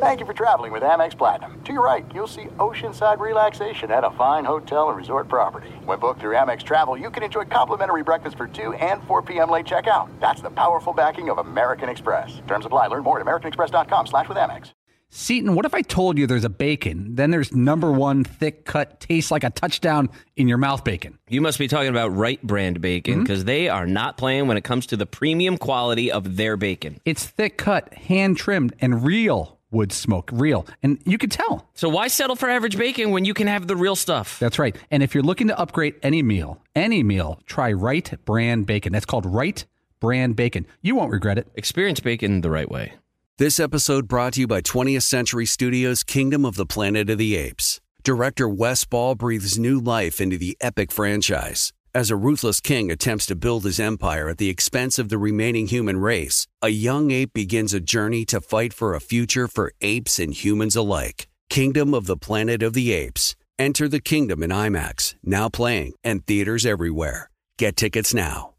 Thank you for traveling with Amex Platinum. To your right, you'll see oceanside relaxation at a fine hotel and resort property. When booked through Amex Travel, you can enjoy complimentary breakfast for 2 and 4 p.m. late checkout. That's the powerful backing of American Express. Terms apply. Learn more at americanexpress.com slash with Amex. Seton, what if I told you there's a bacon, then there's number one thick cut, tastes like a touchdown in your mouth bacon? You must be talking about Wright Brand bacon hmm? because they are not playing when it comes to the premium quality of their bacon. It's thick cut, hand trimmed, and real wood smoke, real. And you can tell. So why settle for average bacon when you can have the real stuff? That's right. And if you're looking to upgrade any meal, any meal, try Wright Brand Bacon. That's called Wright Brand Bacon. You won't regret it. Experience bacon the right way. This episode brought to you by 20th Century Studios' Kingdom of the Planet of the Apes. Director Wes Ball breathes new life into the epic franchise. As a ruthless king attempts to build his empire at the expense of the remaining human race, a young ape begins a journey to fight for a future for apes and humans alike. Kingdom of the Planet of the Apes. Enter the kingdom in IMAX, now playing, and theaters everywhere. Get tickets now.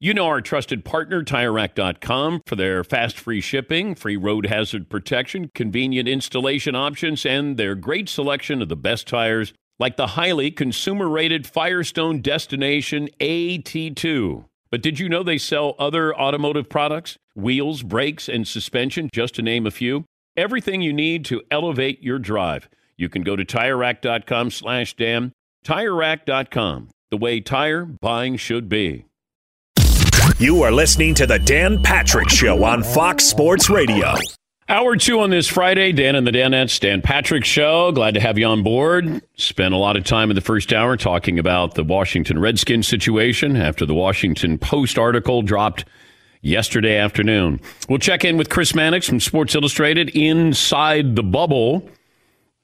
You know our trusted partner, TireRack.com, for their fast free shipping, free road hazard protection, convenient installation options, and their great selection of the best tires, like the highly consumer rated Firestone Destination AT2. But did you know they sell other automotive products? Wheels, brakes, and suspension, just to name a few. Everything you need to elevate your drive. You can go to TireRack.com slash Dan. TireRack.com, the way tire buying should be. You are listening to the Dan Patrick Show on Fox Sports Radio. Hour two on this Friday, Dan and the Danettes, Dan Patrick Show. Glad to have you on board. Spent a lot of time in the first hour talking about the Washington Redskins situation after the Washington Post article dropped yesterday afternoon. We'll check in with Chris Mannix from Sports Illustrated inside the bubble.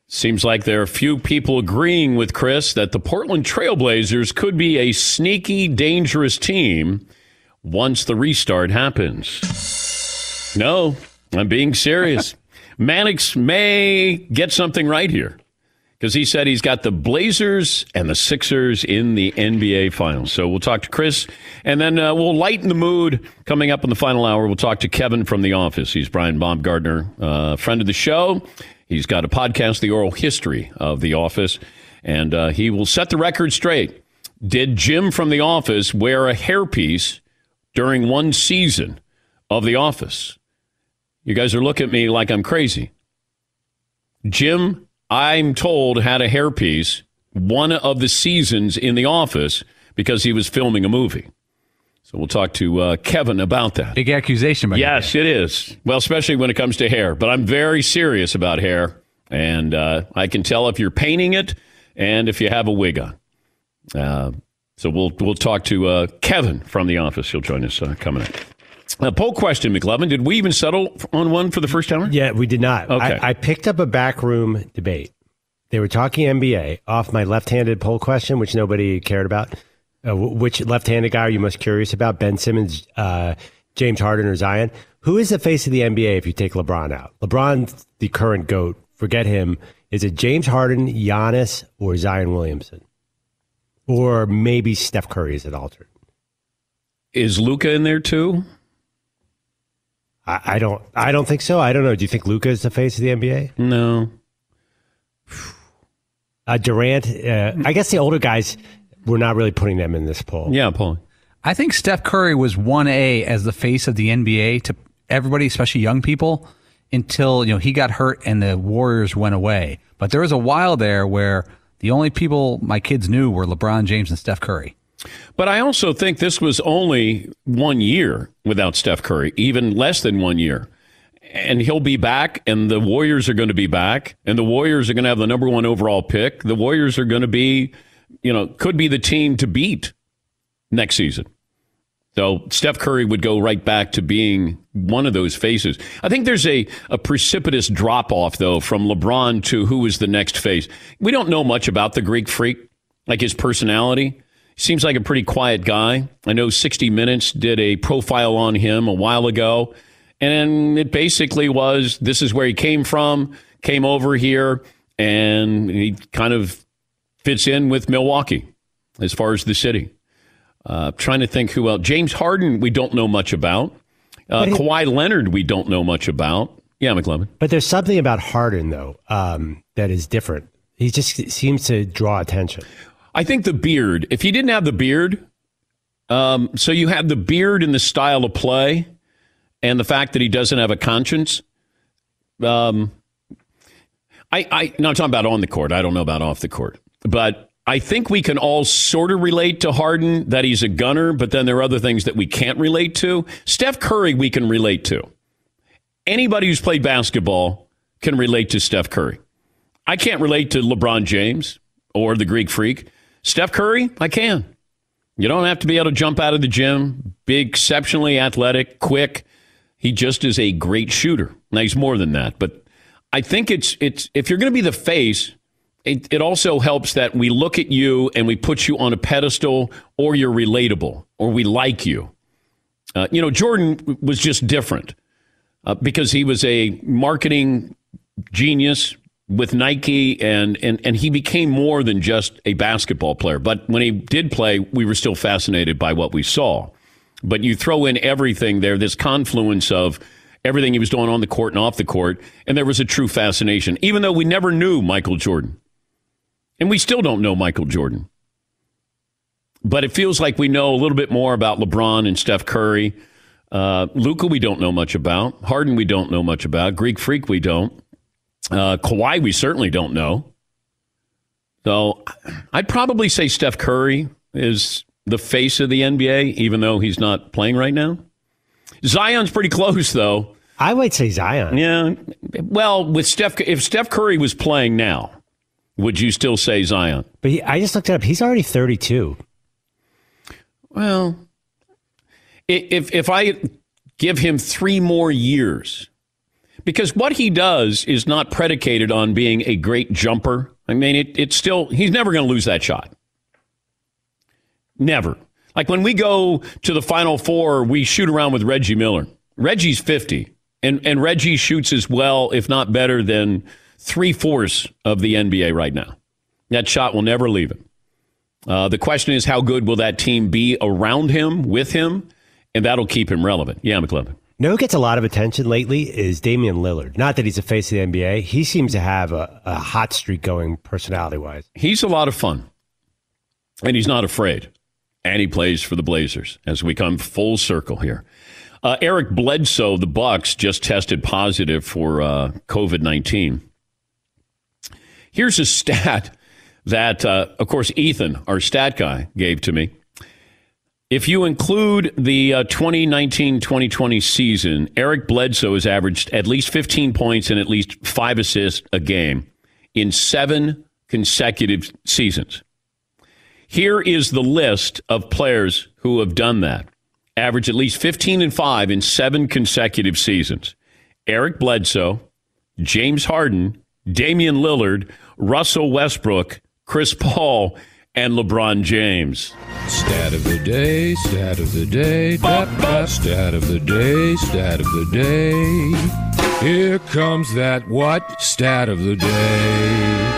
Seems like there are few people agreeing with Chris that the Portland Trailblazers could be a sneaky, dangerous team once the restart happens. No, I'm being serious. Mannix may get something right here because he said he's got the Blazers and the Sixers in the NBA Finals. So we'll talk to Chris, and then uh, we'll lighten the mood. Coming up in the final hour, we'll talk to Kevin from The Office. He's Brian Baumgartner, uh, friend of the show. He's got a podcast, The Oral History of The Office, and uh, he will set the record straight. Did Jim from The Office wear a hairpiece during one season of The Office? You guys are looking at me like I'm crazy. Jim, I'm told, had a hairpiece one of the seasons in The Office because he was filming a movie. So we'll talk to uh, Kevin about that. Big accusation, by. Yes, it is. Well, especially when it comes to hair. But I'm very serious about hair, and uh, I can tell if you're painting it and if you have a wig on. Uh, so we'll we'll talk to uh, Kevin from the office. He'll join us uh, coming up. Uh, poll question, McLovin. Did we even settle on one for the first hour? Yeah, we did not. Okay. I, I picked up a backroom debate. They were talking NBA off my left-handed poll question, which nobody cared about. Uh, which left-handed guy are you most curious about? Ben Simmons, uh, James Harden, or Zion? Who is the face of the NBA if you take LeBron out? LeBron, the current goat. Forget him. Is it James Harden, Giannis, or Zion Williamson? Or maybe Steph Curry is an alternate. Is Luka in there too? I, I don't. I don't think so. I don't know. Do you think Luka is the face of the NBA? No. Uh, Durant. Uh, I guess the older guys. We're not really putting them in this poll. Yeah, Paul. I think Steph Curry was 1A as the face of the NBA to everybody, especially young people, until you know he got hurt and the Warriors went away. But there was a while there where the only people my kids knew were LeBron James and Steph Curry. But I also think this was only one year without Steph Curry, even less than one year. And he'll be back, and the Warriors are going to be back, and the Warriors are going to have the number one overall pick. The Warriors are going to be, you know, could be the team to beat next season. So Steph Curry would go right back to being one of those faces. I think there's a, a precipitous drop off, though, from LeBron to who is the next face. We don't know much about the Greek freak, like his personality. Seems like a pretty quiet guy. I know 60 Minutes did a profile on him a while ago, and it basically was this is where he came from, came over here, and he kind of fits in with Milwaukee as far as the city. Uh, trying to think who else. James Harden, we don't know much about. Uh, Kawhi Leonard, we don't know much about. Yeah, McLovin. But there's something about Harden though um, that is different. He just seems to draw attention. I think the beard. If he didn't have the beard, um, so you have the beard and the style of play, and the fact that he doesn't have a conscience. Um, I, I, no, I'm talking about on the court. I don't know about off the court, but I think we can all sort of relate to Harden that he's a gunner, but then there are other things that we can't relate to. Steph Curry, we can relate to. Anybody who's played basketball can relate to Steph Curry. I can't relate to LeBron James or the Greek freak. Steph Curry, I can. You don't have to be able to jump out of the gym, be exceptionally athletic, quick. He just is a great shooter. Now he's more than that, but I think it's it's if you're going to be the face, it, it also helps that we look at you and we put you on a pedestal, or you're relatable, or we like you. Uh, you know, Jordan was just different uh, because he was a marketing genius with Nike, and, and and he became more than just a basketball player. But when he did play, we were still fascinated by what we saw. But you throw in everything there, this confluence of everything he was doing on the court and off the court, and there was a true fascination, even though we never knew Michael Jordan. And we still don't know Michael Jordan. But it feels like we know a little bit more about LeBron and Steph Curry. Uh, Luka, we don't know much about. Harden, we don't know much about. Greek Freak, we don't. Uh, Kawhi, we certainly don't know. So I'd probably say Steph Curry is the face of the NBA, even though he's not playing right now. Zion's pretty close, though. I would say Zion. Yeah. Well, with Steph, if Steph Curry was playing now, would you still say Zion? But he, I just looked it up. He's already 32. Well, if if I give him three more years, because what he does is not predicated on being a great jumper. I mean, it, it's still he's never going to lose that shot. Never. Like when we go to the Final Four, we shoot around with Reggie Miller. Reggie's 50, and, and Reggie shoots as well, if not better, than three fourths of the NBA right now. That shot will never leave him. Uh, the question is, how good will that team be around him, with him? And that'll keep him relevant. Yeah, McLovin. No, gets a lot of attention lately is Damian Lillard. Not that he's a face of the NBA. He seems to have a, a hot streak going personality wise. He's a lot of fun, and he's not afraid and he plays for the Blazers as we come full circle here. Uh, Eric Bledsoe, the Bucks, just tested positive for uh, COVID nineteen. Here's a stat that, uh, of course, Ethan, our stat guy, gave to me. If you include the 2019-2020 uh, season, Eric Bledsoe has averaged at least 15 points and at least five assists a game in seven consecutive seasons. Here is the list of players who have done that. Average at least 15 and 5 in seven consecutive seasons. Eric Bledsoe, James Harden, Damian Lillard, Russell Westbrook, Chris Paul, and LeBron James. Stat of the day, stat of the day, stat of the day, stat of the day. Here comes that what? Stat of the day.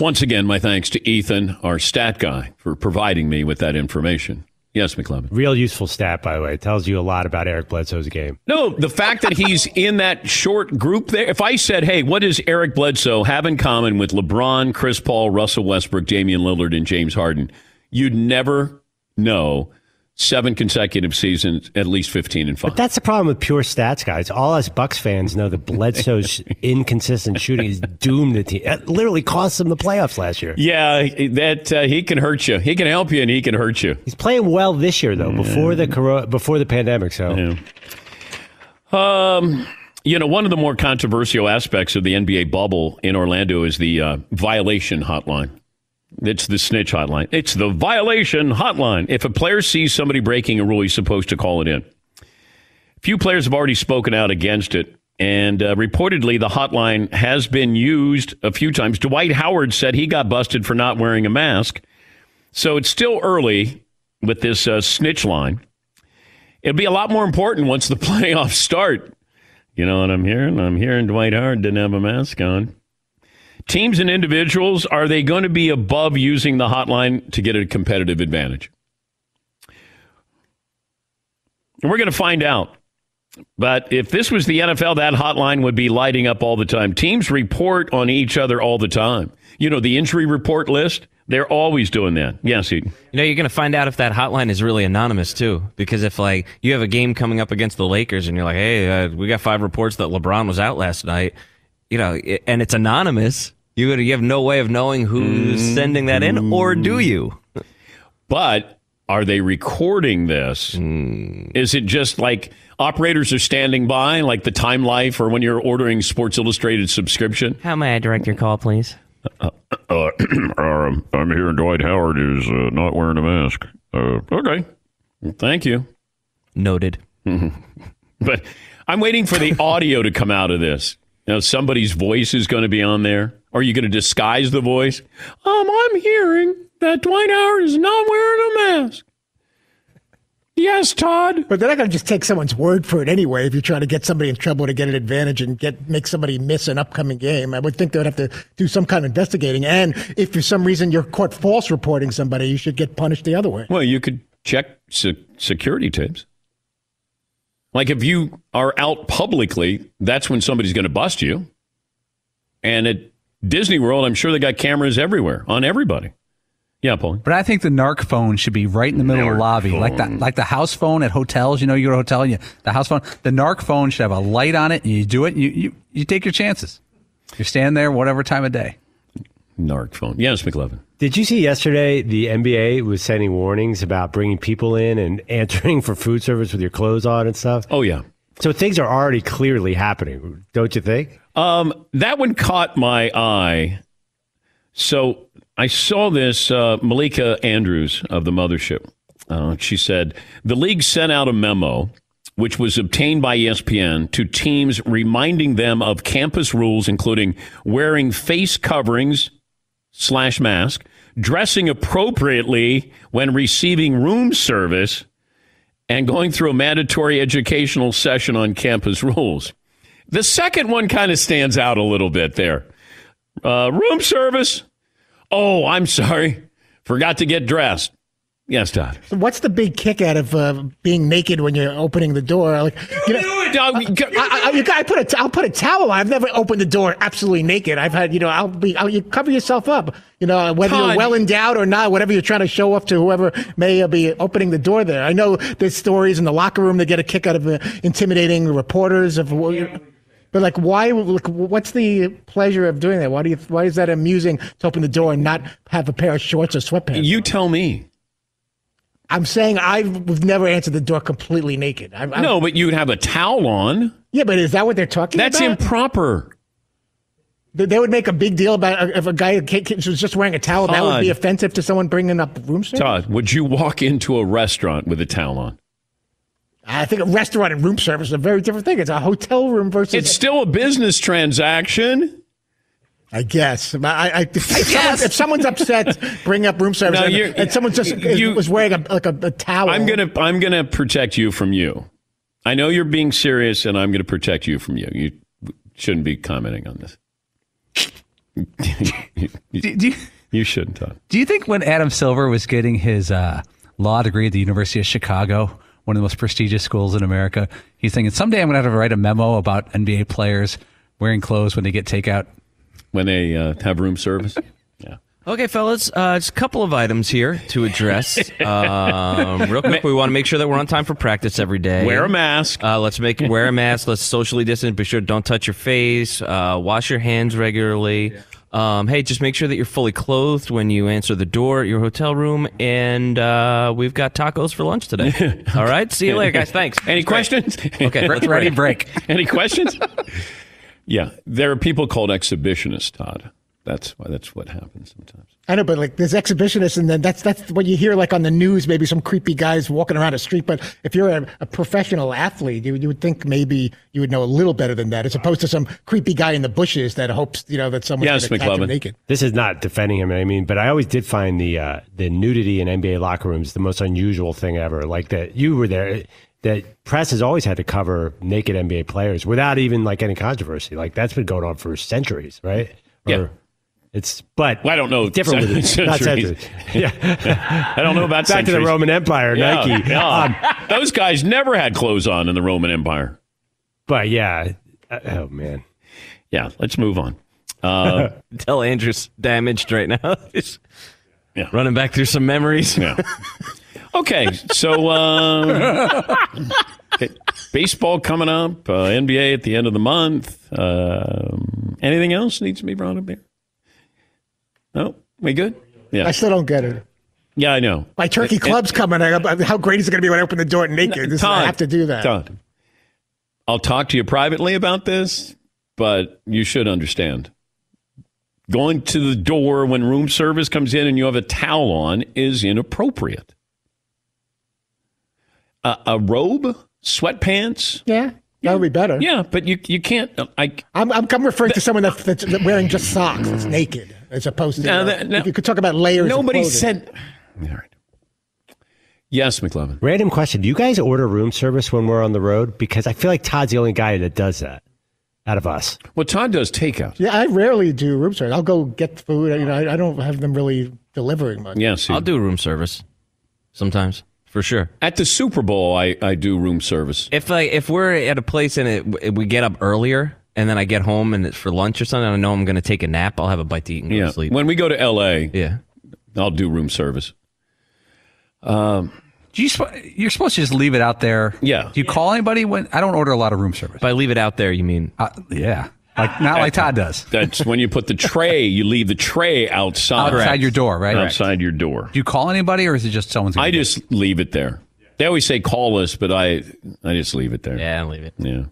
Once again, my thanks to Ethan, our stat guy, for providing me with that information. Yes, McLovin. Real useful stat, by the way. It tells you a lot about Eric Bledsoe's game. No, the fact that he's in that short group there. If I said, hey, what does Eric Bledsoe have in common with LeBron, Chris Paul, Russell Westbrook, Damian Lillard, and James Harden, you'd never know seven consecutive seasons, at least 15 and 5. But that's the problem with pure stats, guys. All us Bucks fans know that Bledsoe's inconsistent shooting is doomed the team. It literally cost them the playoffs last year. Yeah, that uh, he can hurt you. He can help you and he can hurt you. He's playing well this year though, before the before the pandemic, so. Yeah. Um you know, one of the more controversial aspects of the NBA bubble in Orlando is the uh, violation hotline. It's the snitch hotline. It's the violation hotline. If a player sees somebody breaking a rule, he's supposed to call it in. Few players have already spoken out against it, and uh, reportedly the hotline has been used a few times. Dwight Howard said he got busted for not wearing a mask. So it's still early with this uh, snitch line. It'll be a lot more important once the playoffs start. You know what I'm hearing? I'm hearing Dwight Howard didn't have a mask on teams and individuals, are they going to be above using the hotline to get a competitive advantage? And we're going to find out But if this was the NFL, that hotline would be lighting up all the time. Teams report on each other all the time. You know, the injury report list, they're always doing that. Yes, Eden. You know, you're going to find out if that hotline is really anonymous too, because if like you have a game coming up against the Lakers and you're like, hey, uh, we got five reports that LeBron was out last night, you know, and it's anonymous, you you have no way of knowing who's sending that in, or do you? But are they recording this? Is it just like operators are standing by, like the Time Life or when you're ordering Sports Illustrated subscription? How may I direct your call, please? Uh, um, I'm here, and Dwight Howard is uh, not wearing a mask. Uh, okay. Well, thank you. Noted. But I'm waiting for the audio to come out of this. Now, somebody's voice is going to be on there. Are you going to disguise the voice? Um, I'm hearing that Dwight Howard is not wearing a mask. Yes, Todd. But they're not going to just take someone's word for it anyway. If you're trying to get somebody in trouble to get an advantage and get make somebody miss an upcoming game, I would think they would have to do some kind of investigating. And if for some reason you're caught false reporting somebody, you should get punished the other way. Well, you could check se- security tapes. Like if you are out publicly, that's when somebody's going to bust you. And at Disney World, I'm sure they got cameras everywhere on everybody. Yeah, Paul. But I think the NARC phone should be right in the middle of the lobby, like that, like the house phone at hotels. You know, you go to a hotel, and you, the house phone, the NARC phone should have a light on it, and you do it. And you, you you take your chances. You're standing there, whatever time of day. NARC phone. Yes, McLovin. Did you see yesterday the NBA was sending warnings about bringing people in and answering for food service with your clothes on and stuff? Oh, yeah. So things are already clearly happening, don't you think? Um, that one caught my eye. So I saw this uh, Malika Andrews of the Mothership. Uh, she said the league sent out a memo, which was obtained by ESPN, to teams reminding them of campus rules, including wearing face coverings slash mask, dressing appropriately when receiving room service, and going through a mandatory educational session on campus rules. The second one kind of stands out a little bit there. Uh, room service. Oh, I'm sorry. Forgot to get dressed. Yes, Todd. What's the big kick out of uh, being naked when you're opening the door? Like, you know, I, I, you got- I put a, t- I'll put a towel on. I've never opened the door absolutely naked. I've had, you know, I'll be, I'll, you cover yourself up. You know, whether Todd. you're well endowed or not, whatever you're trying to show off to whoever may be opening the door there. I know there's stories in the locker room that get a kick out of uh, intimidating reporters of. But like, why? Like, what's the pleasure of doing that? Why do you? Why is that amusing to open the door and not have a pair of shorts or sweatpants? You tell me. I'm saying I've never answered the door completely naked. I, I, No, but you'd have a towel on. Yeah, but is that what they're talking That's about? That's improper. They- would make a big deal about uh, if a guy was just wearing a towel. That would be offensive to someone bringing up room service. Todd, would you walk into a restaurant with a towel on? I think a restaurant and room service is a very different thing. It's a hotel room versus. It's still a business transaction. I guess. I, I, if, someone, if someone's upset, bring up room service, No, and, and someone just you- was wearing a, like a, a towel. I'm gonna I'm gonna protect you from you. I know you're being serious, and I'm gonna protect you from you. You shouldn't be commenting on this. you, Do, do, you, you shouldn't, Todd. do you think when Adam Silver was getting his uh, law degree at the University of Chicago, one of the most prestigious schools in America, he's thinking someday I'm going to have to write a memo about NBA players wearing clothes when they get takeout? When they uh, have room service. Yeah. Okay, fellas, uh, just a couple of items here to address. um, real quick, we want to make sure that we're on time for practice every day. Wear a mask. Uh, let's make wear a mask. Let's socially distance. Be sure don't touch your face. Uh, wash your hands regularly. Um, hey, just make sure that you're fully clothed when you answer the door at your hotel room. And uh, we've got tacos for lunch today. All right, see you later, guys. Thanks. Any That's great. questions? Okay, let's Ready, break. break. Any questions? Yeah, there are people called exhibitionists, Todd. That's why. That's what happens sometimes. I know, but like there's exhibitionists, and then that's that's what you hear like on the news. Maybe some creepy guys walking around a street. But if you're a, a professional athlete, you, you would think maybe you would know a little better than that, as opposed to some creepy guy in the bushes that hopes you know that someone's Yes, going to catch him McLovin. naked. This is not defending him. I mean, but I always did find the uh, the nudity in NBA locker rooms the most unusual thing ever. Like that you were there. That press has always had to cover naked NBA players without even like any controversy. Like that's been going on for centuries, right? Yeah. It's but Well, I don't know different with it. Not centuries. centuries. Yeah. I don't know about Back to the. Roman Empire, Yeah, Nike. yeah. Um, Those guys never had clothes on in the Roman Empire. But yeah, uh, oh man, Yeah, let's move on. Uh, Tell Andrew's damaged right now. He's Yeah. running back through some memories. yeah. Okay, so um, baseball coming up, uh, NBA at the end of the month. Um, anything else needs to be brought up here? No, we good? Yeah, I still don't get it. yeah, I know. My turkey And- club's coming. I- How great is it going to be when I open the door naked? This, I have to do that. Todd, I'll talk to you privately about this, but you should understand. Going to the door when room service comes in and you have a towel on is inappropriate. A, a robe, sweatpants, Yeah, that would be better. yeah, but you you can't. I I'm, I'm, I'm referring to someone that's, that's wearing just socks, that's naked, as opposed to. No, uh, that- no. you could talk about layers. nobody clothing. said. All right. Yes, McLovin. random question: Do you guys order room service when we're on the road? Because I feel like Todd's the only guy that does that out of us. Well, Todd does takeout. Yeah, I rarely do room service. I'll go get food. You know, I, I don't have them really delivering much. Yes, I'll do room service sometimes for sure. At the Super Bowl, I, I do room service. If like if we're at a place and it, we get up earlier and then I get home and it's for lunch or something, and I know I'm going to take a nap. I'll have a bite to eat and go Yeah. to sleep. When we go to L.A., yeah. I'll do room service. Do you sp- you're supposed to just leave it out there. Yeah. Do you call anybody when I don't order a lot of room service? By leave it out there, you mean? Uh, yeah. Like not like Todd does. That's when you put the tray. You leave the tray outside. Outside your door, right? Outside your door. Do you call anybody or is it just someone's gonna I get it? just leave it there. They always say call us, but I I just leave it there. Yeah, leave it. Yeah.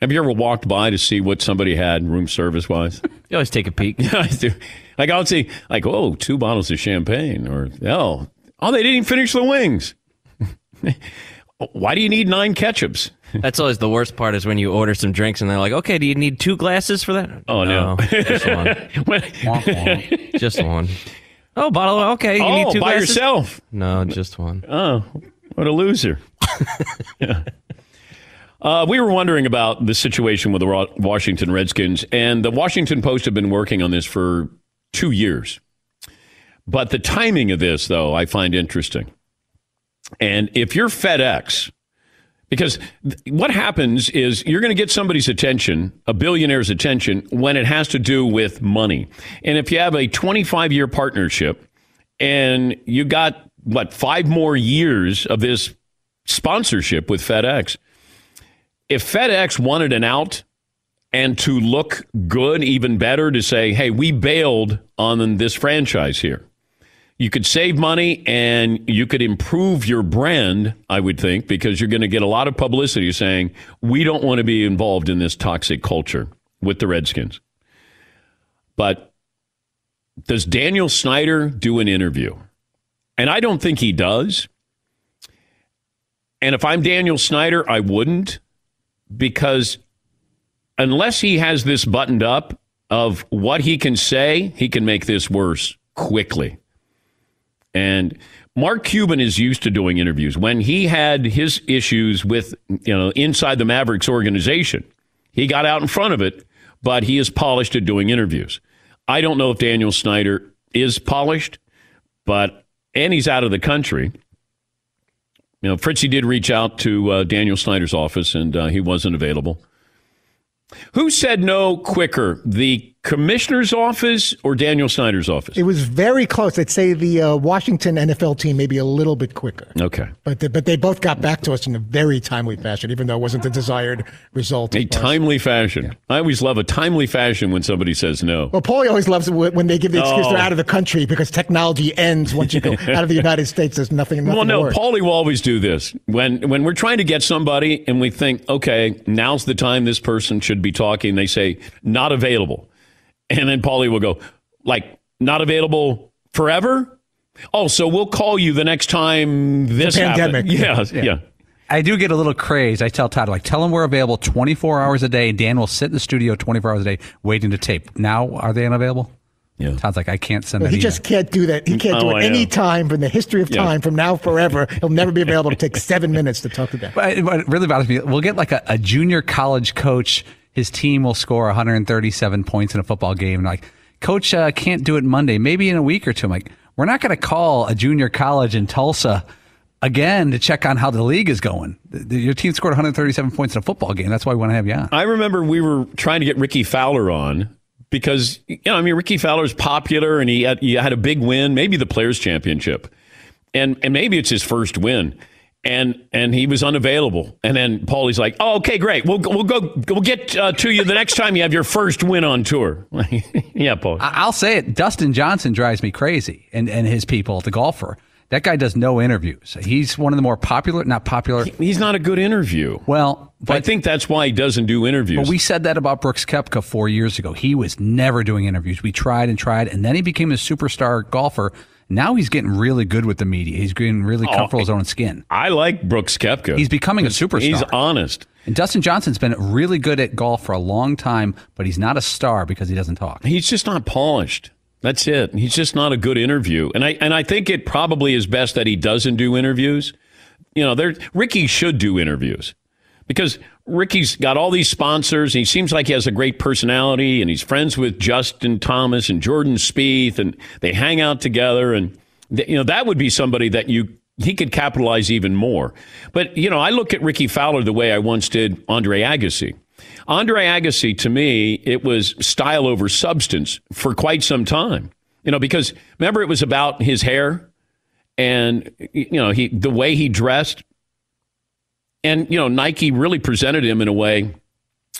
Have you ever walked by to see what somebody had room service wise? You always take a peek. I do. Like I'll see, like, oh, two bottles of champagne, or oh, oh, they didn't even finish the wings. Why do you need nine ketchups? That's always the worst part is when you order some drinks and they're like, "Okay, do you need two glasses for that?" Oh, no. just one. When- Wonk, wonk. Just one. Oh, bottle. Okay, you oh, need two by glasses. yourself. No, just one. Oh, what a loser. Yeah. Uh, we were wondering about the situation with the Washington Redskins, and the Washington Post have been working on this for two years. But the timing of this, though, I find interesting. And if you're FedEx, because what happens is you're going to get somebody's attention, a billionaire's attention, when it has to do with money. And if you have a 25 year partnership and you got, what, five more years of this sponsorship with FedEx, if FedEx wanted an out and to look good, even better, to say, hey, we bailed on this franchise here. You could save money and you could improve your brand, I would think, because you're going to get a lot of publicity saying, we don't want to be involved in this toxic culture with the Redskins. But does Daniel Snyder do an interview? And I don't think he does. And if I'm Daniel Snyder, I wouldn't because unless he has this buttoned up of what he can say, he can make this worse quickly. And Mark Cuban is used to doing interviews. When he had his issues with, you know, inside the Mavericks organization, he got out in front of it, but he is polished at doing interviews. I don't know if Daniel Snyder is polished, but and he's out of the country. You know, Fritzy did reach out to uh, Daniel Snyder's office, and uh, he wasn't available. Who said no quicker, the commissioner's office or Daniel Snyder's office? It was very close. I'd say the uh, Washington NFL team maybe a little bit quicker. Okay. But they, but they both got back to us in a very timely fashion, even though it wasn't the desired result. A as far as- timely fashion. I always love a timely fashion when somebody says no. Well, Paulie always loves it when they give the excuse Oh. they're out of the country because technology ends once you go out of the United States. There's nothing. nothing Well, no, works. Paulie will always do this. When when we're trying to get somebody and we think, okay, now's the time this person should be talking, they say, not available. And then Paulie will go, like, not available forever? Oh, so we'll call you the next time this pandemic. happens. Yeah, yeah. I do get a little crazed. I tell Todd, like, tell him we're available 24 hours a day. Dan will sit in the studio 24 hours a day waiting to tape. Now, are they unavailable? Yeah. Todd's like, I can't send Well, that he just can't do that. He can't do Oh, it any time from the history of Yeah. time, from now forever. He'll never be available to take seven minutes to talk to them. But what really bothers me, we'll get like a, a junior college coach. His team will score 137 points in a football game. And like, coach uh, can't do it Monday, maybe in a week or two. I'm like, we're not going to call a junior college in Tulsa again to check on how the league is going. Your team scored 137 points in a football game. That's why we want to have you on. I remember we were trying to get Rickie Fowler on because you know I mean Rickie Fowler's popular and he had, he had a big win, maybe the Players Championship, and and maybe it's his first win. And and he was unavailable, and then Paulie's like, "Oh, okay, great. We'll we'll go we'll get uh, to you the next time you have your first win on tour." yeah, Paul. I'll say it. Dustin Johnson drives me crazy, and and his people, the golfer. That guy does no interviews. He's one of the more popular, not popular. He's not a good interview. Well, I think that's why he doesn't do interviews. But we said that about Brooks Koepka four years ago. He was never doing interviews. We tried and tried, and then he became a superstar golfer. Now he's getting really good with the media. He's getting really Oh, comfortable in his own skin. I like Brooks Koepka. He's becoming a superstar. He's honest. And Dustin Johnson's been really good at golf for a long time, but he's not a star because he doesn't talk. He's just not polished. That's it. He's just not a good interview. And I and I think it probably is best that he doesn't do interviews. You know, there Rickie should do interviews. Because Rickie's got all these sponsors and he seems like he has a great personality and he's friends with Justin Thomas and Jordan Spieth and they hang out together and th- you know that would be somebody that you he could capitalize even more. But you know, I look at Rickie Fowler the way I once did Andre Agassi. Andre Agassi, to me, it was style over substance for quite some time. You know, because remember it was about his hair and you know he the way he dressed, and you know Nike really presented him in a way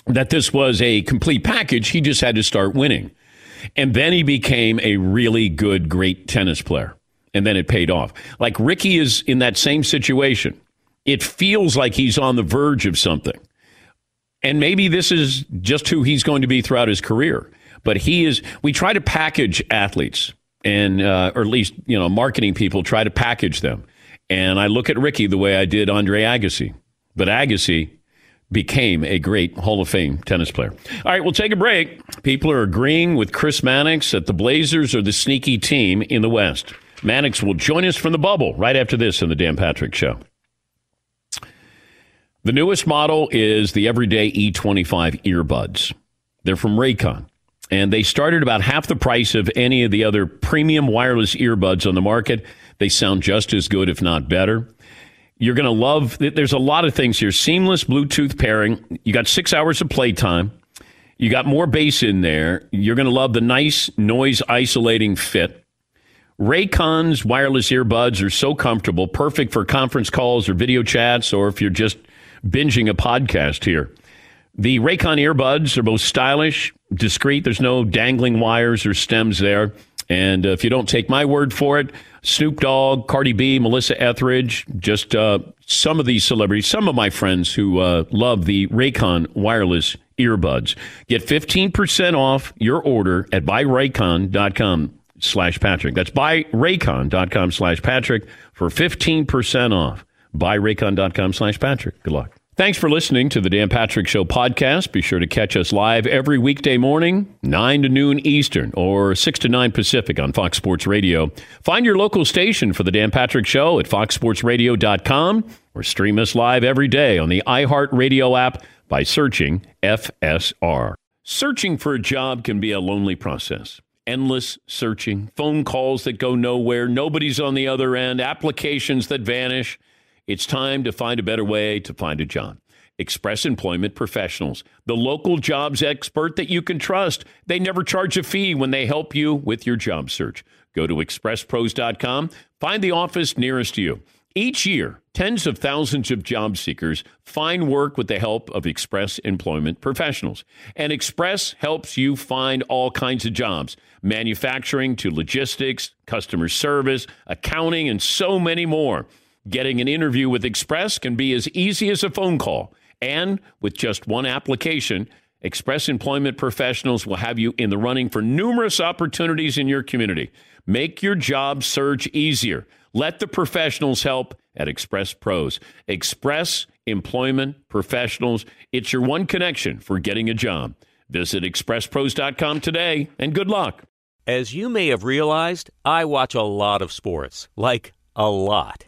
that this was a complete package. He just had to start winning, and then he became a really good, great tennis player, and then it paid off. Like Rickie is in that same situation. It feels like he's on the verge of something. And maybe this is just who he's going to be throughout his career. But he is, we try to package athletes and, uh, or at least, you know, marketing people try to package them. And I look at Rickie the way I did Andre Agassi. But Agassi became a great Hall of Fame tennis player. All right, we'll take a break. People are agreeing with Chris Mannix that the Blazers are the sneaky team in the West. Mannix will join us from the bubble right after this on the Dan Patrick Show. The newest model is the Everyday E25 earbuds. They're from Raycon, and they started about half the price of any of the other premium wireless earbuds on the market. They sound just as good, if not better. You're going to love, there's a lot of things here. Seamless Bluetooth pairing. You got six hours of playtime. You got more bass in there. You're going to love the nice noise isolating fit. Raycon's wireless earbuds are so comfortable, perfect for conference calls or video chats, or if you're just binging a podcast here. The Raycon earbuds are both stylish, discreet. There's no dangling wires or stems there. And if you don't take my word for it, Snoop Dogg, Cardi B, Melissa Etheridge, just uh, some of these celebrities, some of my friends who uh, love the Raycon wireless earbuds. Get 15% off your order at buyraycon.com slash Patrick. That's buyraycon.com slash Patrick for 15% off. Buyraycon.com slash Patrick. Good luck. Thanks for listening to the Dan Patrick Show podcast. Be sure to catch us live every weekday morning, 9 to noon Eastern or 6 to 9 Pacific on Fox Sports Radio. Find your local station for the Dan Patrick Show at foxsportsradio.com or stream us live every day on the iHeartRadio app by searching FSR. Searching for a job can be a lonely process. Endless searching, phone calls that go nowhere, nobody's on the other end, applications that vanish. It's time to find a better way to find a job. Express Employment Professionals, the local jobs expert that you can trust. They never charge a fee when they help you with your job search. Go to expresspros.com, find the office nearest to you. Each year, tens of thousands of job seekers find work with the help of Express Employment Professionals. And Express helps you find all kinds of jobs manufacturing to logistics, customer service, accounting, and so many more. Getting an interview with Express can be as easy as a phone call. And with just one application, Express Employment Professionals will have you in the running for numerous opportunities in your community. Make your job search easier. Let the professionals help at Express Pros. Express Employment Professionals. It's your one connection for getting a job. Visit expresspros.com today and good luck. As you may have realized, I watch a lot of sports. Like, a lot.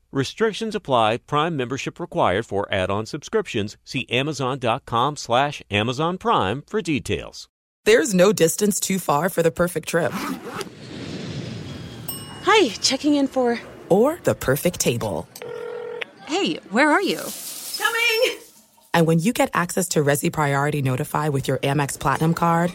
Restrictions apply. Prime membership required for add-on subscriptions. See Amazon.com slash Amazon Prime for details. There's no distance too far for the perfect trip. Hi, checking in for... Or the perfect table. Hey, where are you? Coming! And when you get access to Resy Priority Notify with your Amex Platinum card...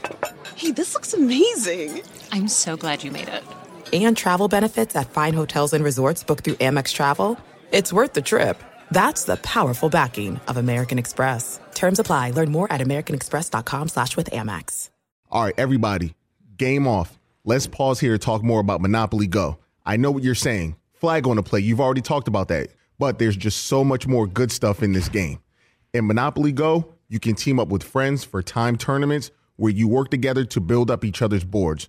Hey, this looks amazing! I'm so glad you made it. And travel benefits at fine hotels and resorts booked through Amex Travel. It's worth the trip. That's the powerful backing of American Express. Terms apply. Learn more at americanexpress.com slash with Amex. All right, everybody, game off. Let's pause here to talk more about Monopoly Go. I know what you're saying. Flag on the play. You've already talked about that. But there's just so much more good stuff in this game. In Monopoly Go, you can team up with friends for time tournaments where you work together to build up each other's boards.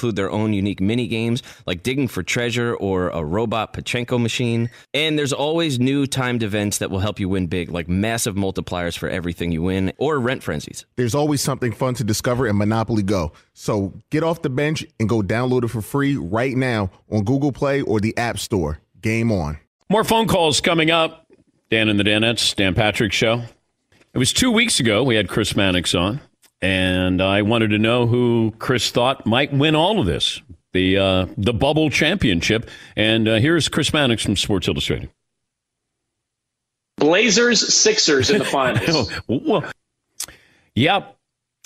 include their own unique mini games like digging for treasure or a robot Pachinko machine. And there's always new timed events that will help you win big, like massive multipliers for everything you win or rent frenzies. There's always something fun to discover in Monopoly Go. So get off the bench and go download it for free right now on Google Play or the App Store. Game on. More phone calls coming up. Dan and the Danettes, Dan Patrick Show. It was two weeks ago we had Chris Mannix on, and I wanted to know who Chris thought might win all of this, the uh, the bubble championship. And uh, here's Chris Mannix from Sports Illustrated. Blazers, Sixers in the finals. well, yep.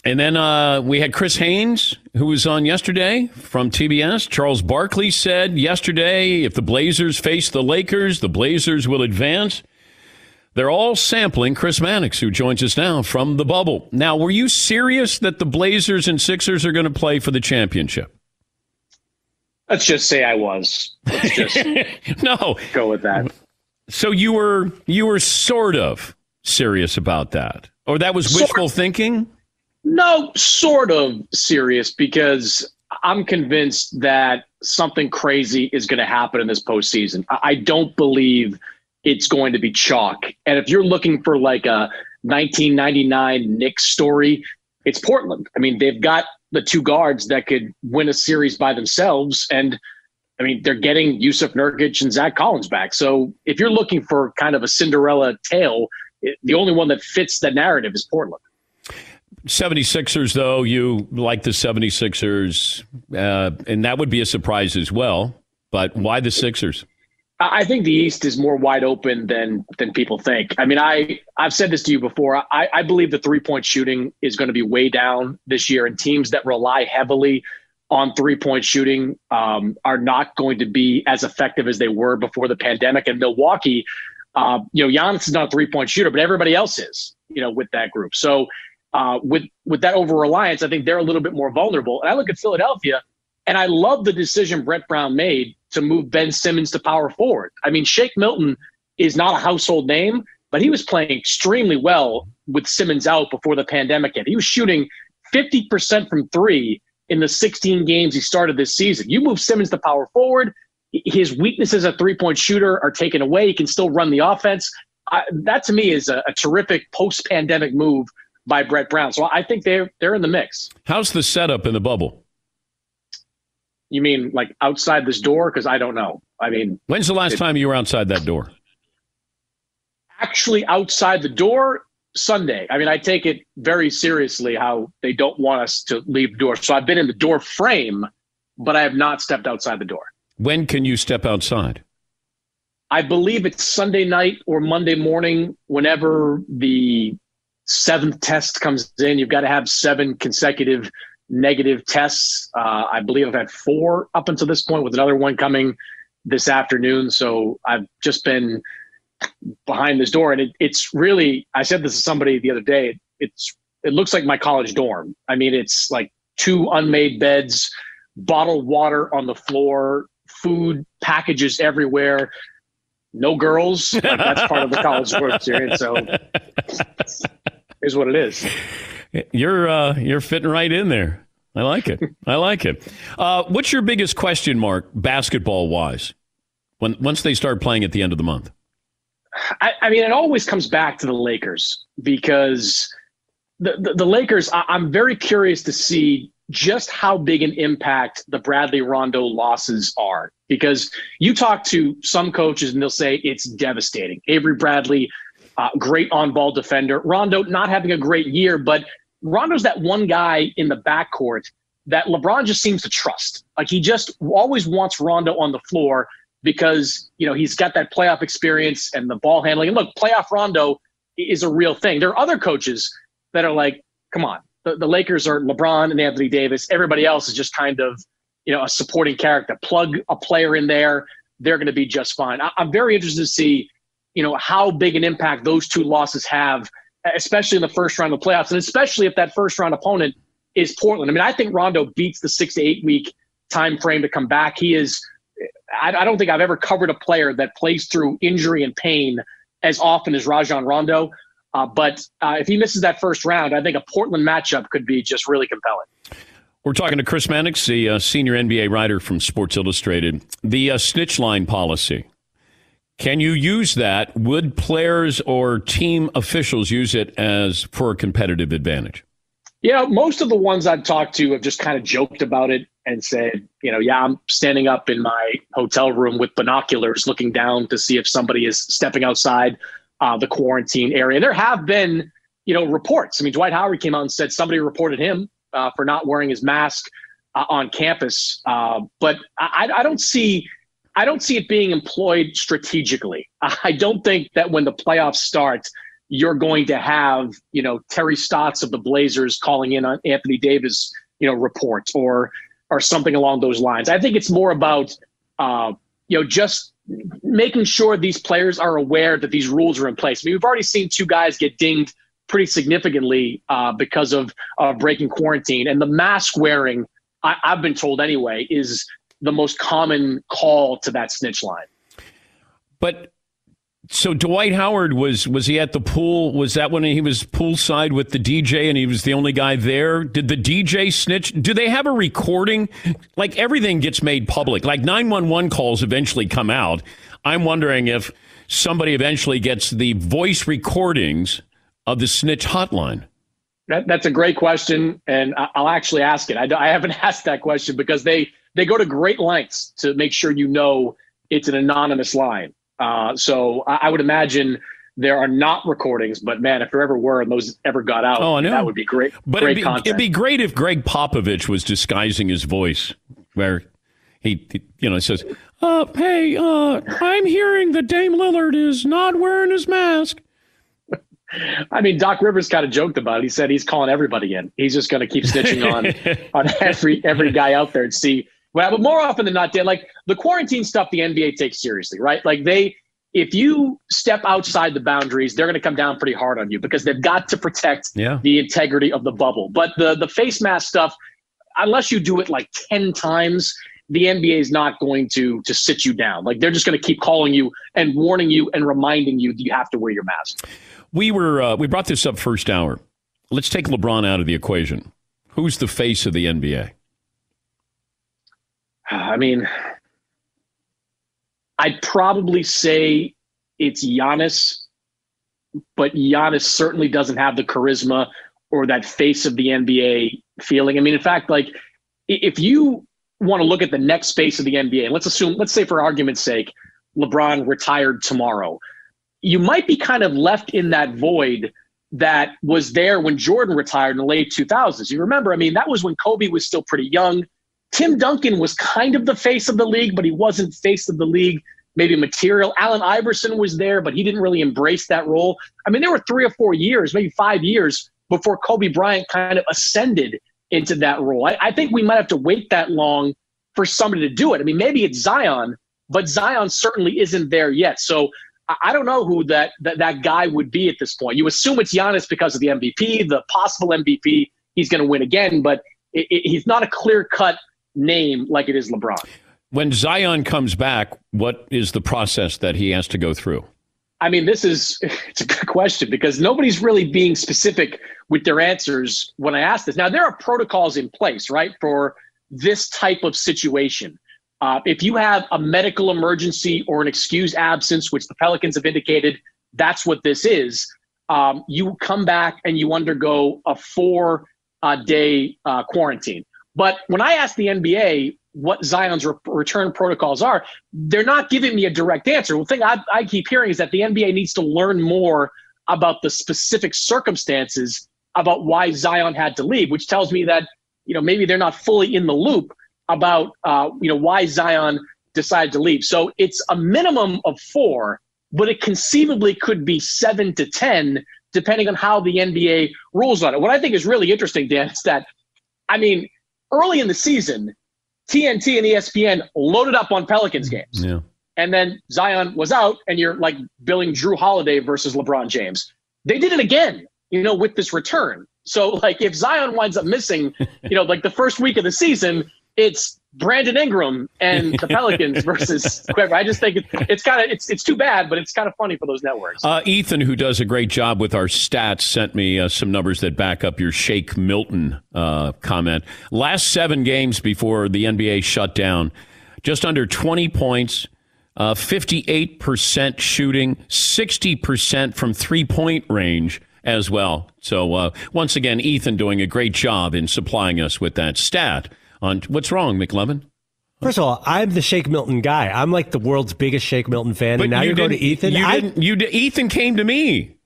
And then uh, we had Chris Haynes, who was on yesterday from TBS. Charles Barkley said yesterday if the Blazers face the Lakers, the Blazers will advance. They're all sampling Chris Mannix, who joins us now from the bubble. Now, were you serious that the Blazers and Sixers are going to play for the championship? Let's just say I was. Let's just no. go with that. So you were you were sort of serious about that, or that was wishful thinking? No, sort of serious because I'm convinced that something crazy is going to happen in this postseason. I I don't believe it's going to be chalk. And if you're looking for like a 1999 Knicks story, it's Portland. I mean, they've got the two guards that could win a series by themselves. And I mean, they're getting Jusuf Nurkic and Zach Collins back. So if you're looking for kind of a Cinderella tale, it, the only one that fits the narrative is Portland. 76ers, though, you like the 76ers, uh, and that would be a surprise as well. But why the Sixers? I think the East is more wide open than than people think. I mean, I I've said this to you before. I, I believe the three point shooting is going to be way down this year, and teams that rely heavily on three point shooting um, are not going to be as effective as they were before the pandemic. And Milwaukee, uh, you know, Giannis is not a three point shooter, but everybody else is. You know, with that group. So uh, with with that over reliance, I think they're a little bit more vulnerable. And I look at Philadelphia, and I love the decision Brett Brown made to move Ben Simmons to power forward. I mean, Shake Milton is not a household name, but he was playing extremely well with Simmons out before the pandemic hit. He was shooting 50% from three in the 16 games he started this season. You move Simmons to power forward, his weaknesses as a three point shooter are taken away. He can still run the offense. Uh, that to me is a, a terrific post pandemic move by Brett Brown. So I think they're they're in the mix. How's the setup in the bubble? You mean like outside this door? Because I don't know. I mean, When's the last time you were outside that door? actually outside the door Sunday. I mean, I take it very seriously how they don't want us to leave the door. So I've been in the door frame, but I have not stepped outside the door. When can you step outside? I believe it's Sunday night or Monday morning, whenever the seventh test comes in. You've got to have seven consecutive negative tests. Uh, I believe I've had four up until this point, with another one coming this afternoon. So I've just been behind this door, and it, it's really. I said this to somebody the other day. It's it looks like my college dorm. I mean, it's like two unmade beds, bottled water on the floor, food packages everywhere. No girls. Like that's part of the college sport experience. So here's what it is. You're uh, you're fitting right in there. I like it. I like it. Uh, what's your biggest question mark basketball wise? When once they start playing at the end of the month. I, I mean, it always comes back to the Lakers because the, the, the Lakers. I, I'm very curious to see just how big an impact the Bradley Rondo losses are. Because you talk to some coaches and they'll say it's devastating. Avery Bradley, uh, great on ball defender. Rondo not having a great year, but Rondo's that one guy in the backcourt that LeBron just seems to trust. Like he just always wants Rondo on the floor because, you know, he's got that playoff experience and the ball handling. And look, playoff Rondo is a real thing. There are other coaches that are like, come on, the, the Lakers are LeBron and Anthony Davis. Everybody else is just kind of, you know, a supporting character. Plug a player in there, they're going to be just fine. I, I'm very interested to see, you know, how big an impact those two losses have, especially in the first round of playoffs, and especially if that first round opponent is Portland. I mean, I think Rondo beats the six to eight week time frame to come back. He is. I, I don't think I've ever covered a player that plays through injury and pain as often as Rajon Rondo. Uh, but uh, if he misses that first round, I think a Portland matchup could be just really compelling. We're talking to Chris Mannix, the uh, senior NBA writer from Sports Illustrated. The uh, snitch line policy. Can you use that? Would players or team officials use it as for a competitive advantage? Yeah, most of the ones I've talked to have just kind of joked about it and said, you know, yeah, I'm standing up in my hotel room with binoculars looking down to see if somebody is stepping outside uh, the quarantine area. There have been, you know, reports. I mean, Dwight Howard came out and said somebody reported him uh, for not wearing his mask uh, on campus. Uh, but I, I, don't see, I don't see it being employed strategically. I don't think that when the playoffs start, you're going to have, you know, Terry Stotts of the Blazers calling in on Anthony Davis, you know, reports or or something along those lines. I think it's more about, uh, you know, just making sure these players are aware that these rules are in place. I mean, we've already seen two guys get dinged pretty significantly uh, because of uh, breaking quarantine, and the mask wearing, I, I've been told anyway, is the most common call to that snitch line. But so Dwight Howard was was he at the pool? Was that when he was poolside with the DJ and he was the only guy there? Did the DJ snitch? Do they have a recording? Like everything gets made public. Like 911 calls eventually come out. I'm wondering if somebody eventually gets the voice recordings of the snitch hotline. That, that's a great question, and I'll actually ask it. I, I haven't asked that question because they they go to great lengths to make sure you know it's an anonymous line. Uh, so I, I, would imagine there are not recordings, but man, if there ever were and those ever got out, oh, I know. that would be great. But great it'd, be, it'd be great if Gregg Popovich was disguising his voice, where he, you know, says, uh, "Hey, uh, I'm hearing that Dame Lillard is not wearing his mask." I mean, Doc Rivers kind of joked about it. He said he's calling everybody in. He's just going to keep snitching on on every every guy out there and see well, but more often than not, Dan, like the quarantine stuff, the NBA takes seriously, right? Like they, if you step outside the boundaries, they're going to come down pretty hard on you because they've got to protect yeah. the integrity of the bubble. But the the face mask stuff, unless you do it like ten times, the NBA is not going to to sit you down. Like they're just going to keep calling you and warning you and reminding you that you have to wear your mask. We were uh, we brought this up first hour. Let's take LeBron out of the equation. Who's the face of the NBA? I mean, I'd probably say it's Giannis, but Giannis certainly doesn't have the charisma or that face of the NBA feeling. I mean, in fact, like if you want to look at the next face of the NBA, and let's assume, let's say for argument's sake, LeBron retired tomorrow, you might be kind of left in that void that was there when Jordan retired in the late 2000s. You remember, I mean, that was when Kobe was still pretty young. Tim Duncan was kind of the face of the league, but he wasn't face of the league maybe material. Allen Iverson was there, but he didn't really embrace that role. I mean, there were three or four years, maybe five years before Kobe Bryant kind of ascended into that role. I, I think we might have to wait that long for somebody to do it. I mean, maybe it's Zion, but Zion certainly isn't there yet. So I, don't know who that, that that guy would be at this point. You assume it's Giannis because of the MVP, the possible MVP. He's going to win again, but it, it, he's not a clear cut name like it is LeBron. When Zion comes back, what is the process that he has to go through? I mean, this is it's a good question because nobody's really being specific with their answers when I ask this. Now, there are protocols in place, right, for this type of situation. Uh, if you have a medical emergency or an excused absence, which the Pelicans have indicated that's what this is, um, you come back and you undergo a four uh, day uh, quarantine. But when I ask the NBA what Zion's re- return protocols are, they're not giving me a direct answer. The thing I, I keep hearing is that the NBA needs to learn more about the specific circumstances about why Zion had to leave, which tells me that you know maybe they're not fully in the loop about uh, you know why Zion decided to leave. So it's a minimum of four, but it conceivably could be seven to ten depending on how the NBA rules on it. What I think is really interesting, Dan, is that I mean early in the season, TNT and ESPN loaded up on Pelicans games. Yeah. And then Zion was out, and you're like billing Jrue Holiday versus LeBron James. They did it again, you know, with this return. So, like, if Zion winds up missing, you know, like the first week of the season, it's Brandon Ingram and the Pelicans versus whoever. I just think it, it's kind of it's it's too bad, but it's kind of funny for those networks. Uh, Ethan, who does a great job with our stats, sent me uh, some numbers that back up your Shake Milton uh, comment. Last seven games before the NBA shut down, just under twenty points. Uh, 58% shooting, 60% from three point range as well. So, uh, once again, Ethan doing a great job in supplying us with that stat on what's wrong, McLovin? First of all, I'm the Shake Milton guy. I'm like the world's biggest Shake Milton fan. But and now you you're going to Ethan. You I- didn't. You Ethan came to me.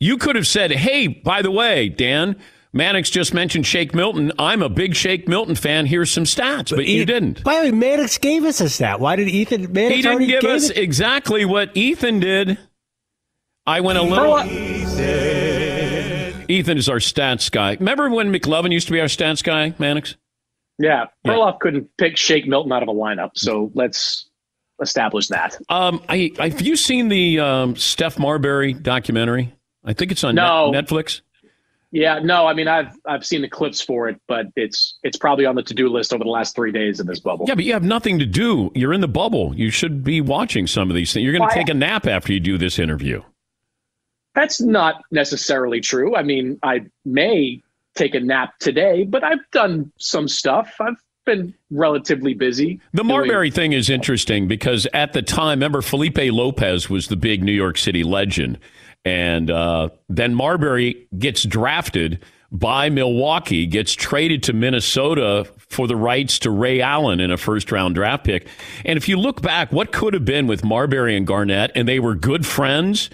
You could have said, "Hey, by the way, Dan." Mannix just mentioned Shake Milton. I'm a big Shake Milton fan. Here's some stats, but, you E- didn't. By the way, Mannix gave us a stat. Why did Ethan? Mannix He didn't give us it? exactly what Ethan did. I went a little. Ethan is our stats guy. Remember when McLovin used to be our stats guy, Mannix? Yeah, Perloff couldn't pick Shake Milton out of a lineup, so let's establish that. Um, I, have you seen the um, Steph Marbury documentary? I think it's on No. Net- Netflix. Yeah, no, I mean I've I've seen the clips for it, but it's it's probably on the to do list over the last three days in this bubble. Yeah, but you have nothing to do. You're in the bubble. You should be watching some of these things. You're going to take a nap after you do this interview. That's not necessarily true. I mean, I may take a nap today, but I've done some stuff. I've been relatively busy. The doing- Marbury thing is interesting because at the time, remember, Felipe Lopez was the big New York City legend. And uh, then Marbury gets drafted by Milwaukee, gets traded to Minnesota for the rights to Ray Allen in a first round draft pick. And if you look back, what could have been with Marbury and Garnett, and they were good friends.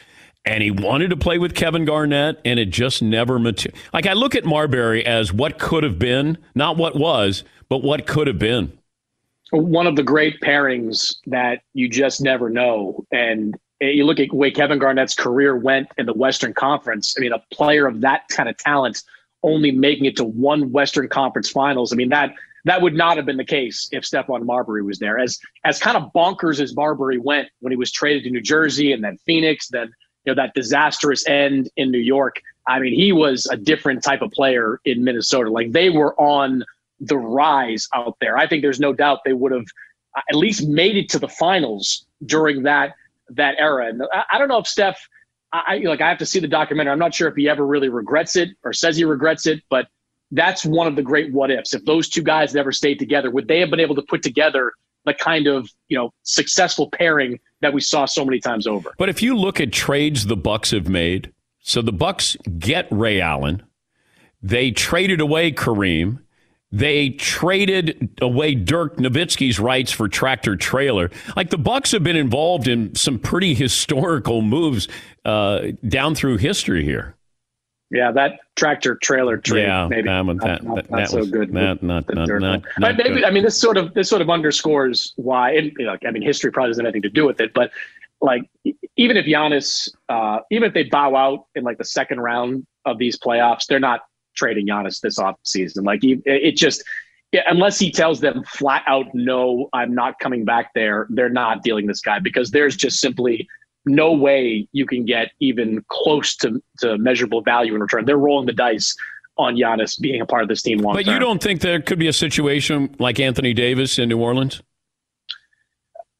And he wanted to play with Kevin Garnett, and it just never materialized. Like I look at Marbury as what could have been, not what was, but what could have been. one of the great pairings that you just never know. And eh, you look at the way Kevin Garnett's career went in the Western Conference. I mean, a player of that kind of talent only making it to one Western Conference Finals. I mean that that would not have been the case if Stephon Marbury was there. As as kind of bonkers as Marbury went when he was traded to New Jersey and then Phoenix, then you know that disastrous end in New York. I mean, he was a different type of player in Minnesota. Like they were on the rise out there. I think there's no doubt they would have uh, at least made it to the finals during that that era. And I, I don't know if Steph, I like I have to see the documentary. I'm not sure if he ever really regrets it or says he regrets it, but that's one of the great what ifs. If those two guys never stayed together, would they have been able to put together the kind of you know successful pairing that we saw so many times over? But if you look at trades the Bucks have made, so the Bucks get Ray Allen, they traded away Kareem, they traded away Dirk Nowitzki's rights for tractor trailer. Like the Bucks have been involved in some pretty historical moves uh, down through history here. Yeah, that tractor trailer trade. Yeah, maybe that one- not, that- not, that- not that so was- good. that- not- not- not- but maybe good. I mean this sort of this sort of underscores why. And, you know, I mean, history probably doesn't have anything to do with it, but like even if Giannis, uh, even if they bow out in like the second round of these playoffs, they're not trading Giannis this off season. Like it just. Unless he tells them flat out, no, I'm not coming back there, they're not dealing this guy because there's just simply no way you can get even close to, to measurable value in return. They're rolling the dice on Giannis being a part of this team long But term. you don't think there could be a situation like Anthony Davis in New Orleans?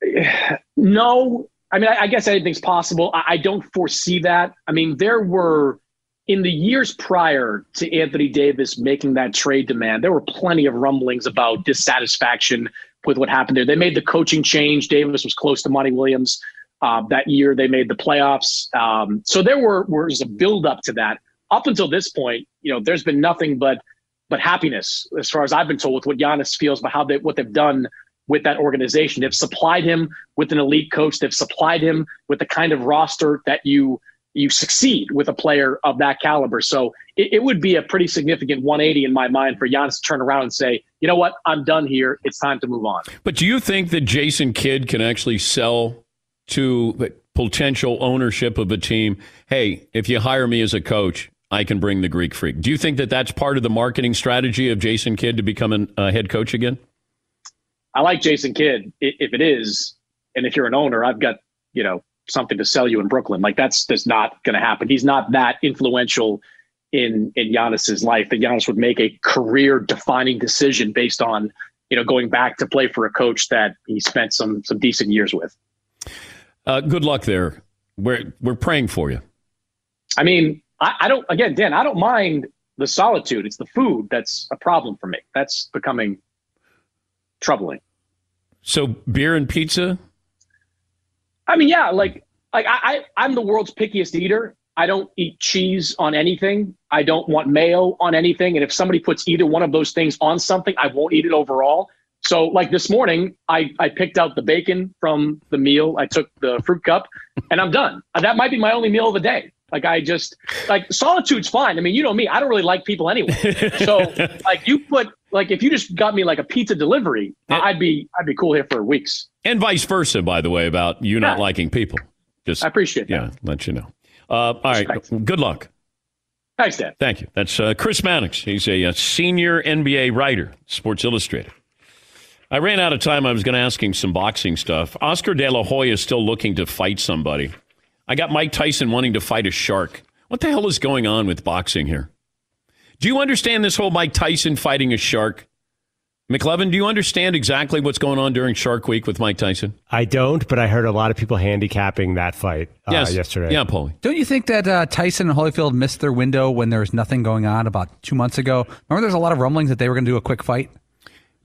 No, I mean, I, I guess anything's possible. I, I don't foresee that. I mean, there were in the years prior to Anthony Davis making that trade demand, there were plenty of rumblings about dissatisfaction with what happened there. They made the coaching change. Davis was close to Monty Williams uh, that year. They made the playoffs. Um, so there were was a build up to that. Up until this point, you know, there's been nothing but but happiness as far as I've been told with what Giannis feels about how they what they've done with that organization. They've supplied him with an elite coach. They've supplied him with the kind of roster that you you succeed with a player of that caliber. So it, it would be a pretty significant 180 in my mind for Giannis to turn around and say, you know what, I'm done here. It's time to move on. But do you think that Jason Kidd can actually sell to potential ownership of a team? Hey, if you hire me as a coach, I can bring the Greek freak. Do you think that that's part of the marketing strategy of Jason Kidd to become a head coach again? I like Jason Kidd. If it is, and if you're an owner, I've got you know something to sell you in Brooklyn. Like that's that's not going to happen. He's not that influential in in Giannis's life that Giannis would make a career defining decision based on you know going back to play for a coach that he spent some some decent years with. Uh, good luck there. We're we're praying for you. I mean, I, I don't. Again, Dan, I don't mind the solitude. It's the food that's a problem for me. That's becoming troubling. So beer and pizza. I mean, yeah, like like I, I I'm the world's pickiest eater. I don't eat cheese on anything. I don't want mayo on anything. And if somebody puts either one of those things on something, I won't eat it overall. So like this morning, I, I picked out the bacon from the meal. I took the fruit cup and I'm done. Uh, That might be my only meal of the day. Like I just like solitude's fine. I mean, you know me, I don't really like people anyway. So like you put like if you just got me like a pizza delivery, I'd be I'd be cool here for weeks. And vice versa, by the way, about you not Yeah. liking people. Just I appreciate that. yeah, let you know. Uh, all right, good luck. Thanks, Dan. Thank you. That's uh, Chris Mannix. He's a, uh senior NBA writer, Sports Illustrated. I ran out of time. I was going to ask him some boxing stuff. Oscar De La Hoya is still looking to fight somebody. I got Mike Tyson wanting to fight a shark. What the hell is going on with boxing here? Do you understand this whole Mike Tyson fighting a shark? McLovin, do you understand exactly what's going on during Shark Week with Mike Tyson? I don't, but I heard a lot of people handicapping that fight uh, Yes. yesterday. Yeah, Paulie. Don't you think that uh, Tyson and Holyfield missed their window when there was nothing going on about two months ago? Remember, there's a lot of rumblings that they were going to do a quick fight.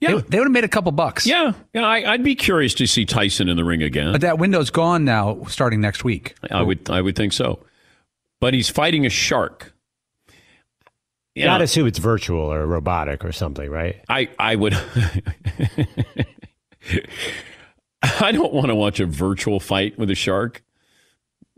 Yeah, they, they would have made a couple bucks. Yeah, yeah. I, I'd be curious to see Tyson in the ring again. But that window's gone now, starting next week. I would, I would think so. But he's fighting a shark. You gotta assume it's virtual or robotic or something, right? I, I would. I don't want to watch a virtual fight with a shark.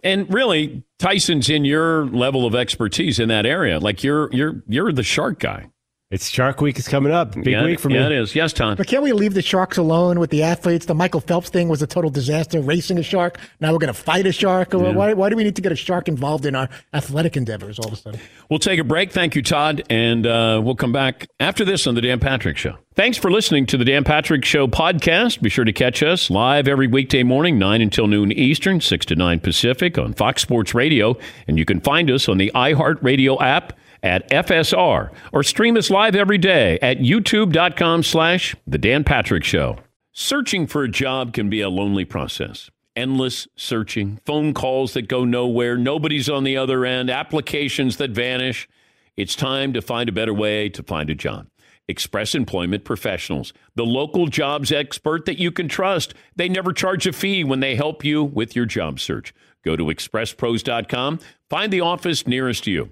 And really, Tyson's in your level of expertise in that area. Like you're, you're, you're the shark guy. It's Shark Week is coming up. Big yeah, week for me. Yeah, it is. Yes, Tom. But can't we leave the sharks alone with the athletes? The Michael Phelps thing was a total disaster, racing a shark. Now we're going to fight a shark. Yeah. Why, why do we need to get a shark involved in our athletic endeavors all of a sudden? We'll take a break. Thank you, Todd. And uh, we'll come back after this on The Dan Patrick Show. Thanks for listening to The Dan Patrick Show podcast. Be sure to catch us live every weekday morning, 9 until noon Eastern, 6 to 9 Pacific on Fox Sports Radio. And you can find us on the iHeartRadio app at FSR or stream us live every day at youtube.com slash The Dan Patrick Show. Searching for a job can be a lonely process. Endless searching, phone calls that go nowhere, nobody's on the other end, applications that vanish. It's time to find a better way to find a job. Express Employment Professionals, the local jobs expert that you can trust. They never charge a fee when they help you with your job search. Go to expresspros.com, find the office nearest you.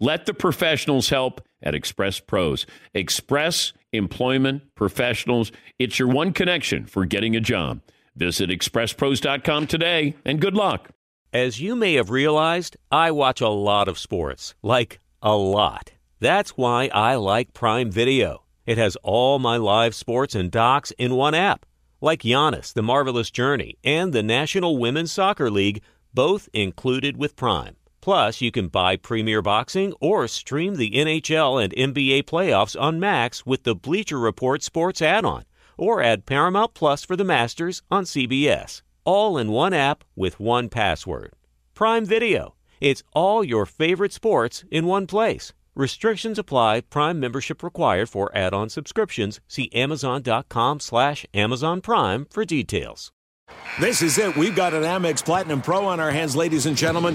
Let the professionals help at Express Pros. Express Employment Professionals. It's your one connection for getting a job. Visit expresspros.com today and good luck. As you may have realized, I watch a lot of sports. Like, a lot. That's why I like Prime Video. It has all my live sports and docs in one app. Like Giannis, The Marvelous Journey, and the National Women's Soccer League, both included with Prime. Plus, you can buy Premier Boxing or stream the NHL and NBA playoffs on Max with the Bleacher Report Sports add on, or add Paramount Plus for the Masters on CBS. All in one app with one password. Prime Video. It's all your favorite sports in one place. Restrictions apply. Prime membership required for add-on subscriptions. See Amazon.com slash Amazon Prime for details. This is it. We've got an Amex Platinum Pro on our hands, ladies and gentlemen.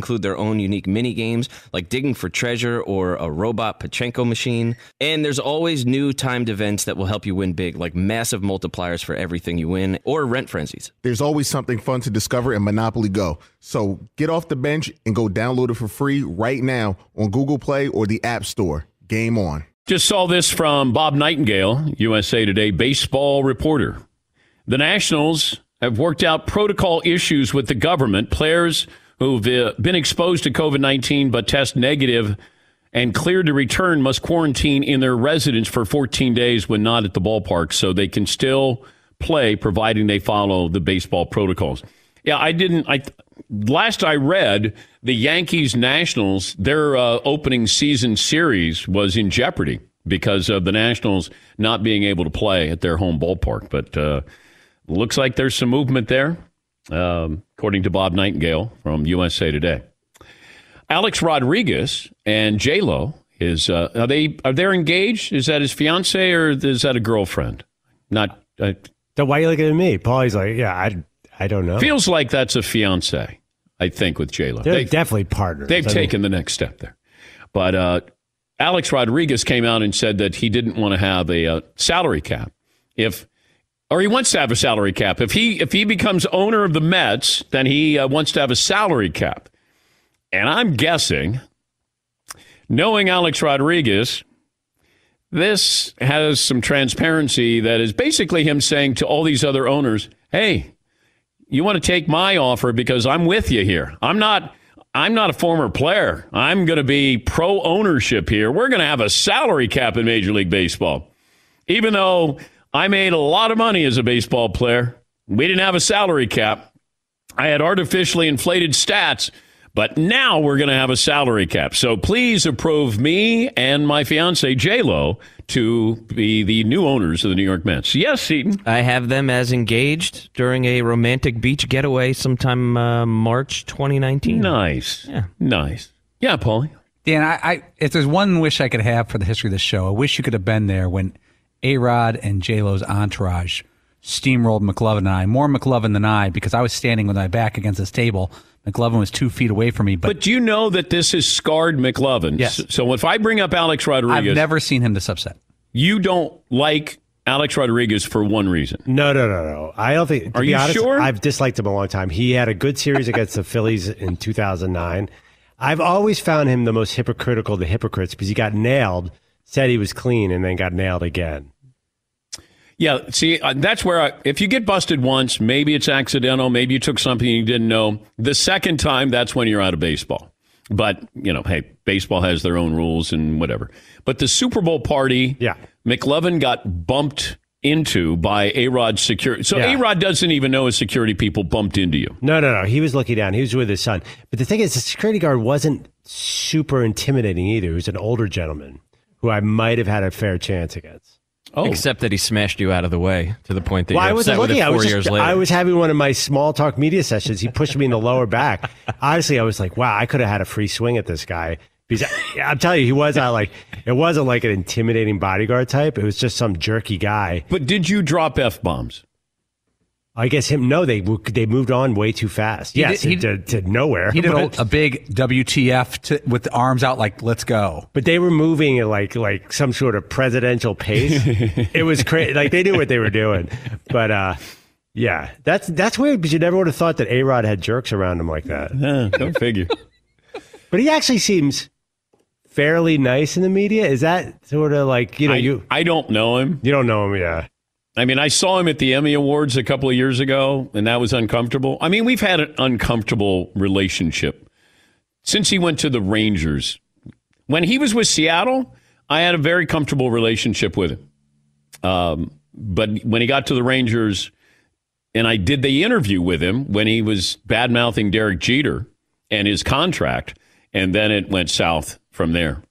include their own unique mini games like digging for treasure or a robot Pachinko machine. And there's always new timed events that will help you win big, like massive multipliers for everything you win or rent frenzies. There's always something fun to discover in Monopoly Go. So get off the bench and go download it for free right now on Google Play or the App Store. Game on. Just saw this from Bob Nightingale, USA Today baseball reporter. The Nationals have worked out protocol issues with the government. Players who've uh, been exposed to COVID 19 but test negative and cleared to return must quarantine in their residence for 14 days when not at the ballpark so they can still play providing they follow the baseball protocols. Yeah, I didn't. I last I read, the Yankees Nationals their uh, opening season series was in jeopardy because of the Nationals not being able to play at their home ballpark. But uh, looks like there's some movement there, um, according to Bob Nightingale from USA Today. Alex Rodriguez and J Lo is uh, are they are they engaged? Is that his fiance or is that a girlfriend? Not. Uh, So why are you looking at me? Paulie's like, yeah, I, I don't know. Feels like that's a fiance. I think with J Lo, They're definitely partners. They've I mean- taken the next step there. But uh, Alex Rodriguez came out and said that he didn't want to have a uh, salary cap. If or he wants to have a salary cap. If he if he becomes owner of the Mets, then he uh, wants to have a salary cap. And I'm guessing, knowing Alex Rodriguez, this has some transparency that is basically him saying to all these other owners, "Hey, you want to take my offer because I'm with you here. I'm not I'm not a former player. I'm going to be pro ownership here. We're going to have a salary cap in Major League Baseball. Even though I made a lot of money as a baseball player, we didn't have a salary cap. I had artificially inflated stats, but now we're going to have a salary cap. So please approve me and my fiance J Lo to be the new owners of the New York Mets. Yes, Seton. I have them as engaged during a romantic beach getaway sometime uh, March 2019. Nice. Yeah. Nice. Yeah, Paulie. Dan, I, I if there's one wish I could have for the history of the show, I wish you could have been there when A Rod and J Lo's entourage steamrolled McLovin and I. More McLovin than I because I was standing with my back against this table. McLovin was two feet away from me, but, But do you know that this has scarred McLovin? Yes. So if I bring up Alex Rodriguez, I've never seen him this upset. you don't like Alex Rodriguez for one reason. No, no, no, no. I don't think. Are be you honest, sure? I've disliked him a long time. He had a good series against the Phillies in 2009. I've always found him the most hypocritical of the hypocrites because he got nailed, said he was clean, and then got nailed again. Yeah, see, uh, that's where I, if you get busted once, maybe it's accidental, maybe you took something you didn't know. The second time, that's when you're out of baseball. But, you know, hey, baseball has their own rules and whatever. But the Super Bowl party, yeah. McLovin got bumped into by A Rod security. So Yeah. A Rod doesn't even know his security people bumped into you. No, no, no. He was looking down. He was with his son. But the thing is, the security guard wasn't super intimidating either. He was an older gentleman who I might have had a fair chance against. Oh. Except that he smashed you out of the way to the point that Well, I you're wasn't upset with looking. it I four was years just, later. I was having one of my small talk media sessions. He pushed me in the lower back. Honestly, I was like, wow, I could have had a free swing at this guy. Because I, I'm telling you, he was not like it wasn't like an intimidating bodyguard type. It was just some jerky guy. But did you drop f bombs? I guess him. No, they they moved on way too fast. He yes, did- he to, to nowhere. He did but, a, a big WTF to, with the arms out, like "Let's go." but they were moving at like like some sort of presidential pace. it was crazy. Like they knew what they were doing. But uh, yeah, that's that's weird because you never would have thought that A Rod had jerks around him like that. Yeah, don't figure. But he actually seems fairly nice in the media. Is that sort of like you know I, you I don't know him. you don't know him? Yeah. I mean, I saw him at the Emmy Awards a couple of years ago, and that was uncomfortable. I mean, we've had an uncomfortable relationship since he went to the Rangers. When he was with Seattle, I had a very comfortable relationship with him. Um, but when he got to the Rangers, and I did the interview with him when he was bad mouthing Derek Jeter and his contract, and then it went south from there.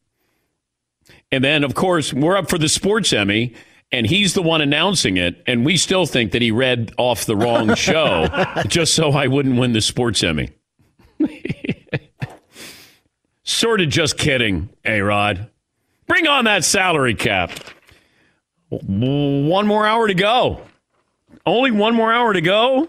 And then, of course, we're up for the Sports Emmy, and he's the one announcing it, and we still think that he read off the wrong show just so I wouldn't win the Sports Emmy. sort of just kidding, A Rod. Bring on that salary cap. One more hour to go. Only one more hour to go.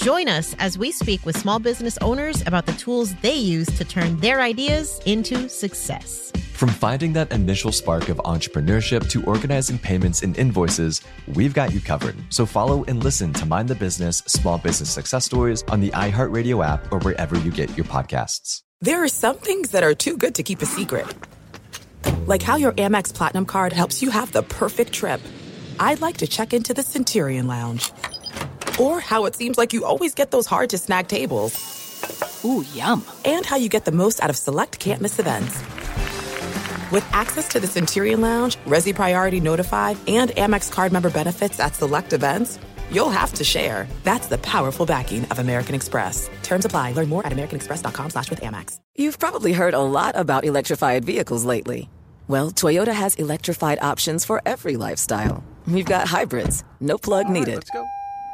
Join us as we speak with small business owners about the tools they use to turn their ideas into success. From finding that initial spark of entrepreneurship to organizing payments and invoices, we've got you covered. So follow and listen to Mind the Business Small Business Success Stories on the iHeartRadio app or wherever you get your podcasts. There are some things that are too good to keep a secret. Like how your Amex Platinum card helps you have the perfect trip. I'd like to check into the Centurion Lounge. Or how it seems like you always get those hard to snag tables. Ooh, yum. And how you get the most out of select can't miss events. With access to the Centurion Lounge, Resy Priority Notified, and Amex card member benefits at select events, you'll have to share. That's the powerful backing of American Express. Terms apply. Learn more at americanexpress.com slash with Amex. You've probably heard a lot about electrified vehicles lately. Well, Toyota has electrified options for every lifestyle. We've got hybrids, no plug needed. let's go.